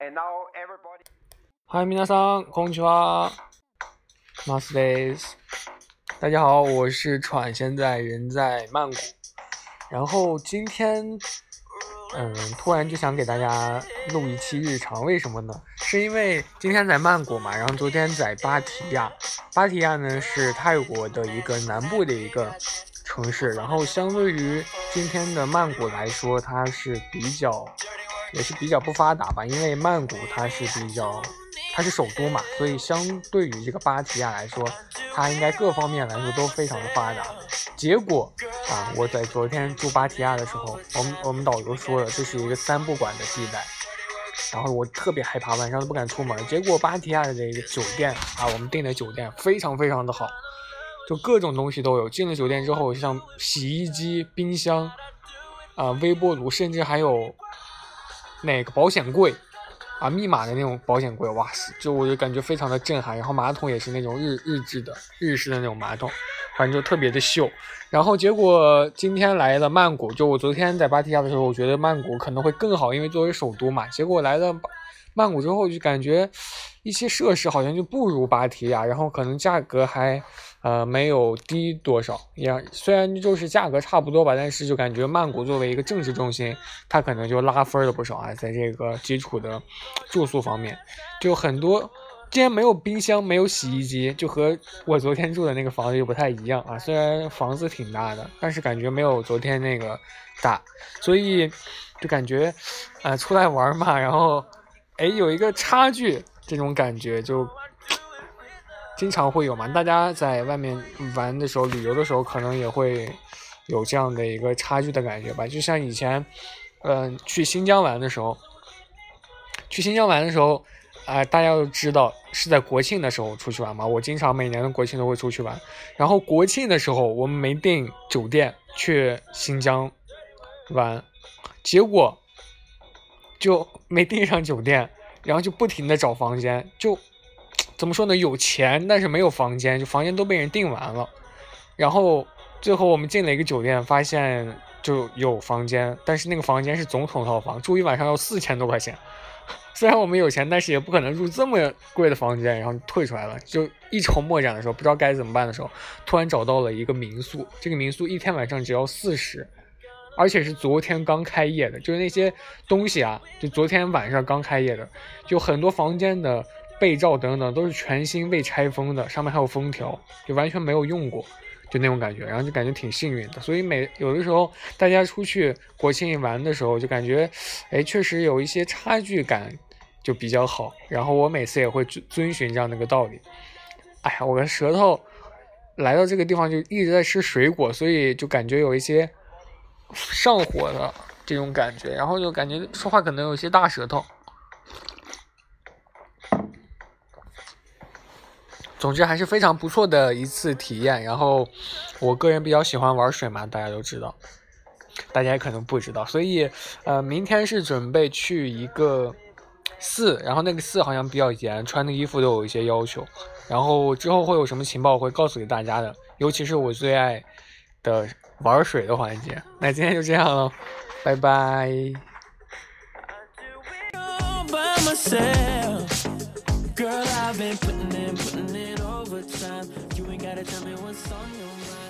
And now everybody. 嗨，皆さん、こんにちは。マスです。大家好，我是喘，现在人在曼谷。然后今天，嗯，突然就想给大家录一期日常，为什么呢？是因为今天在曼谷嘛，然后昨天在芭提雅。芭提雅呢是泰国的一个南部的一个城市，然后相对于今天的曼谷来说，它是比较。 也是比较不发达吧，因为曼谷它是比较，它是首都嘛，所以相对于这个芭提雅来说，它应该各方面来说都非常的发达。结果啊，我在昨天住芭提雅的时候，我们我们导游说了，这是一个三不管的地带，然后我特别害怕，晚上都不敢出门。结果芭提雅的这个酒店啊，我们订的酒店非常非常的好，就各种东西都有。进了酒店之后，像洗衣机、冰箱啊、微波炉，甚至还有。哪个保险柜，啊，密码的那种保险柜，哇塞，就我就感觉非常的震撼。然后马桶也是那种日日制的日式的那种马桶，反正就特别的秀。然后结果今天来了曼谷，就我昨天在芭提雅的时候，我觉得曼谷可能会更好，因为作为首都嘛。结果来了曼谷之后，就感觉一些设施好像就不如芭提雅，然后可能价格还。呃，没有低多少，也虽然就是价格差不多吧，但是就感觉曼谷作为一个政治中心，它可能就拉分了不少啊，在这个基础的住宿方面，就很多，竟然没有冰箱，没有洗衣机，就和我昨天住的那个房子又不太一样啊。虽然房子挺大的，但是感觉没有昨天那个大，所以就感觉，呃，出来玩嘛，然后，哎，有一个差距，这种感觉就。经常会有嘛，大家在外面玩的时候、旅游的时候，可能也会有这样的一个差距的感觉吧。就像以前，嗯，去新疆玩的时候，去新疆玩的时候，啊，大家都知道是在国庆的时候出去玩嘛。我经常每年的国庆都会出去玩，然后国庆的时候我们没订酒店去新疆玩，结果就没订上酒店，然后就不停的找房间，就。怎么说呢？有钱，但是没有房间，就房间都被人订完了。然后最后我们进了一个酒店，发现就有房间，但是那个房间是总统套房，住一晚上要四千多块钱。虽然我们有钱，但是也不可能住这么贵的房间，然后退出来了。就一筹莫展的时候，不知道该怎么办的时候，突然找到了一个民宿。这个民宿一天晚上只要四十，而且是昨天刚开业的，就是那些东西啊，就昨天晚上刚开业的，就很多房间的。被罩等等都是全新未拆封的，上面还有封条，就完全没有用过，就那种感觉，然后就感觉挺幸运的。所以每有的时候大家出去国庆玩的时候，就感觉，哎，确实有一些差距感，就比较好。然后我每次也会遵遵循这样的一个道理。哎呀，我的舌头来到这个地方就一直在吃水果，所以就感觉有一些上火的这种感觉，然后就感觉说话可能有些大舌头。总之还是非常不错的一次体验。然后，我个人比较喜欢玩水嘛，大家都知道，大家也可能不知道。所以，呃，明天是准备去一个寺，然后那个寺好像比较严，穿的衣服都有一些要求。然后之后会有什么情报，我会告诉给大家的。尤其是我最爱的玩水的环节。那今天就这样了，拜拜。Girl, I've been putting in, putting in overtime. You ain't gotta tell me what's on your mind.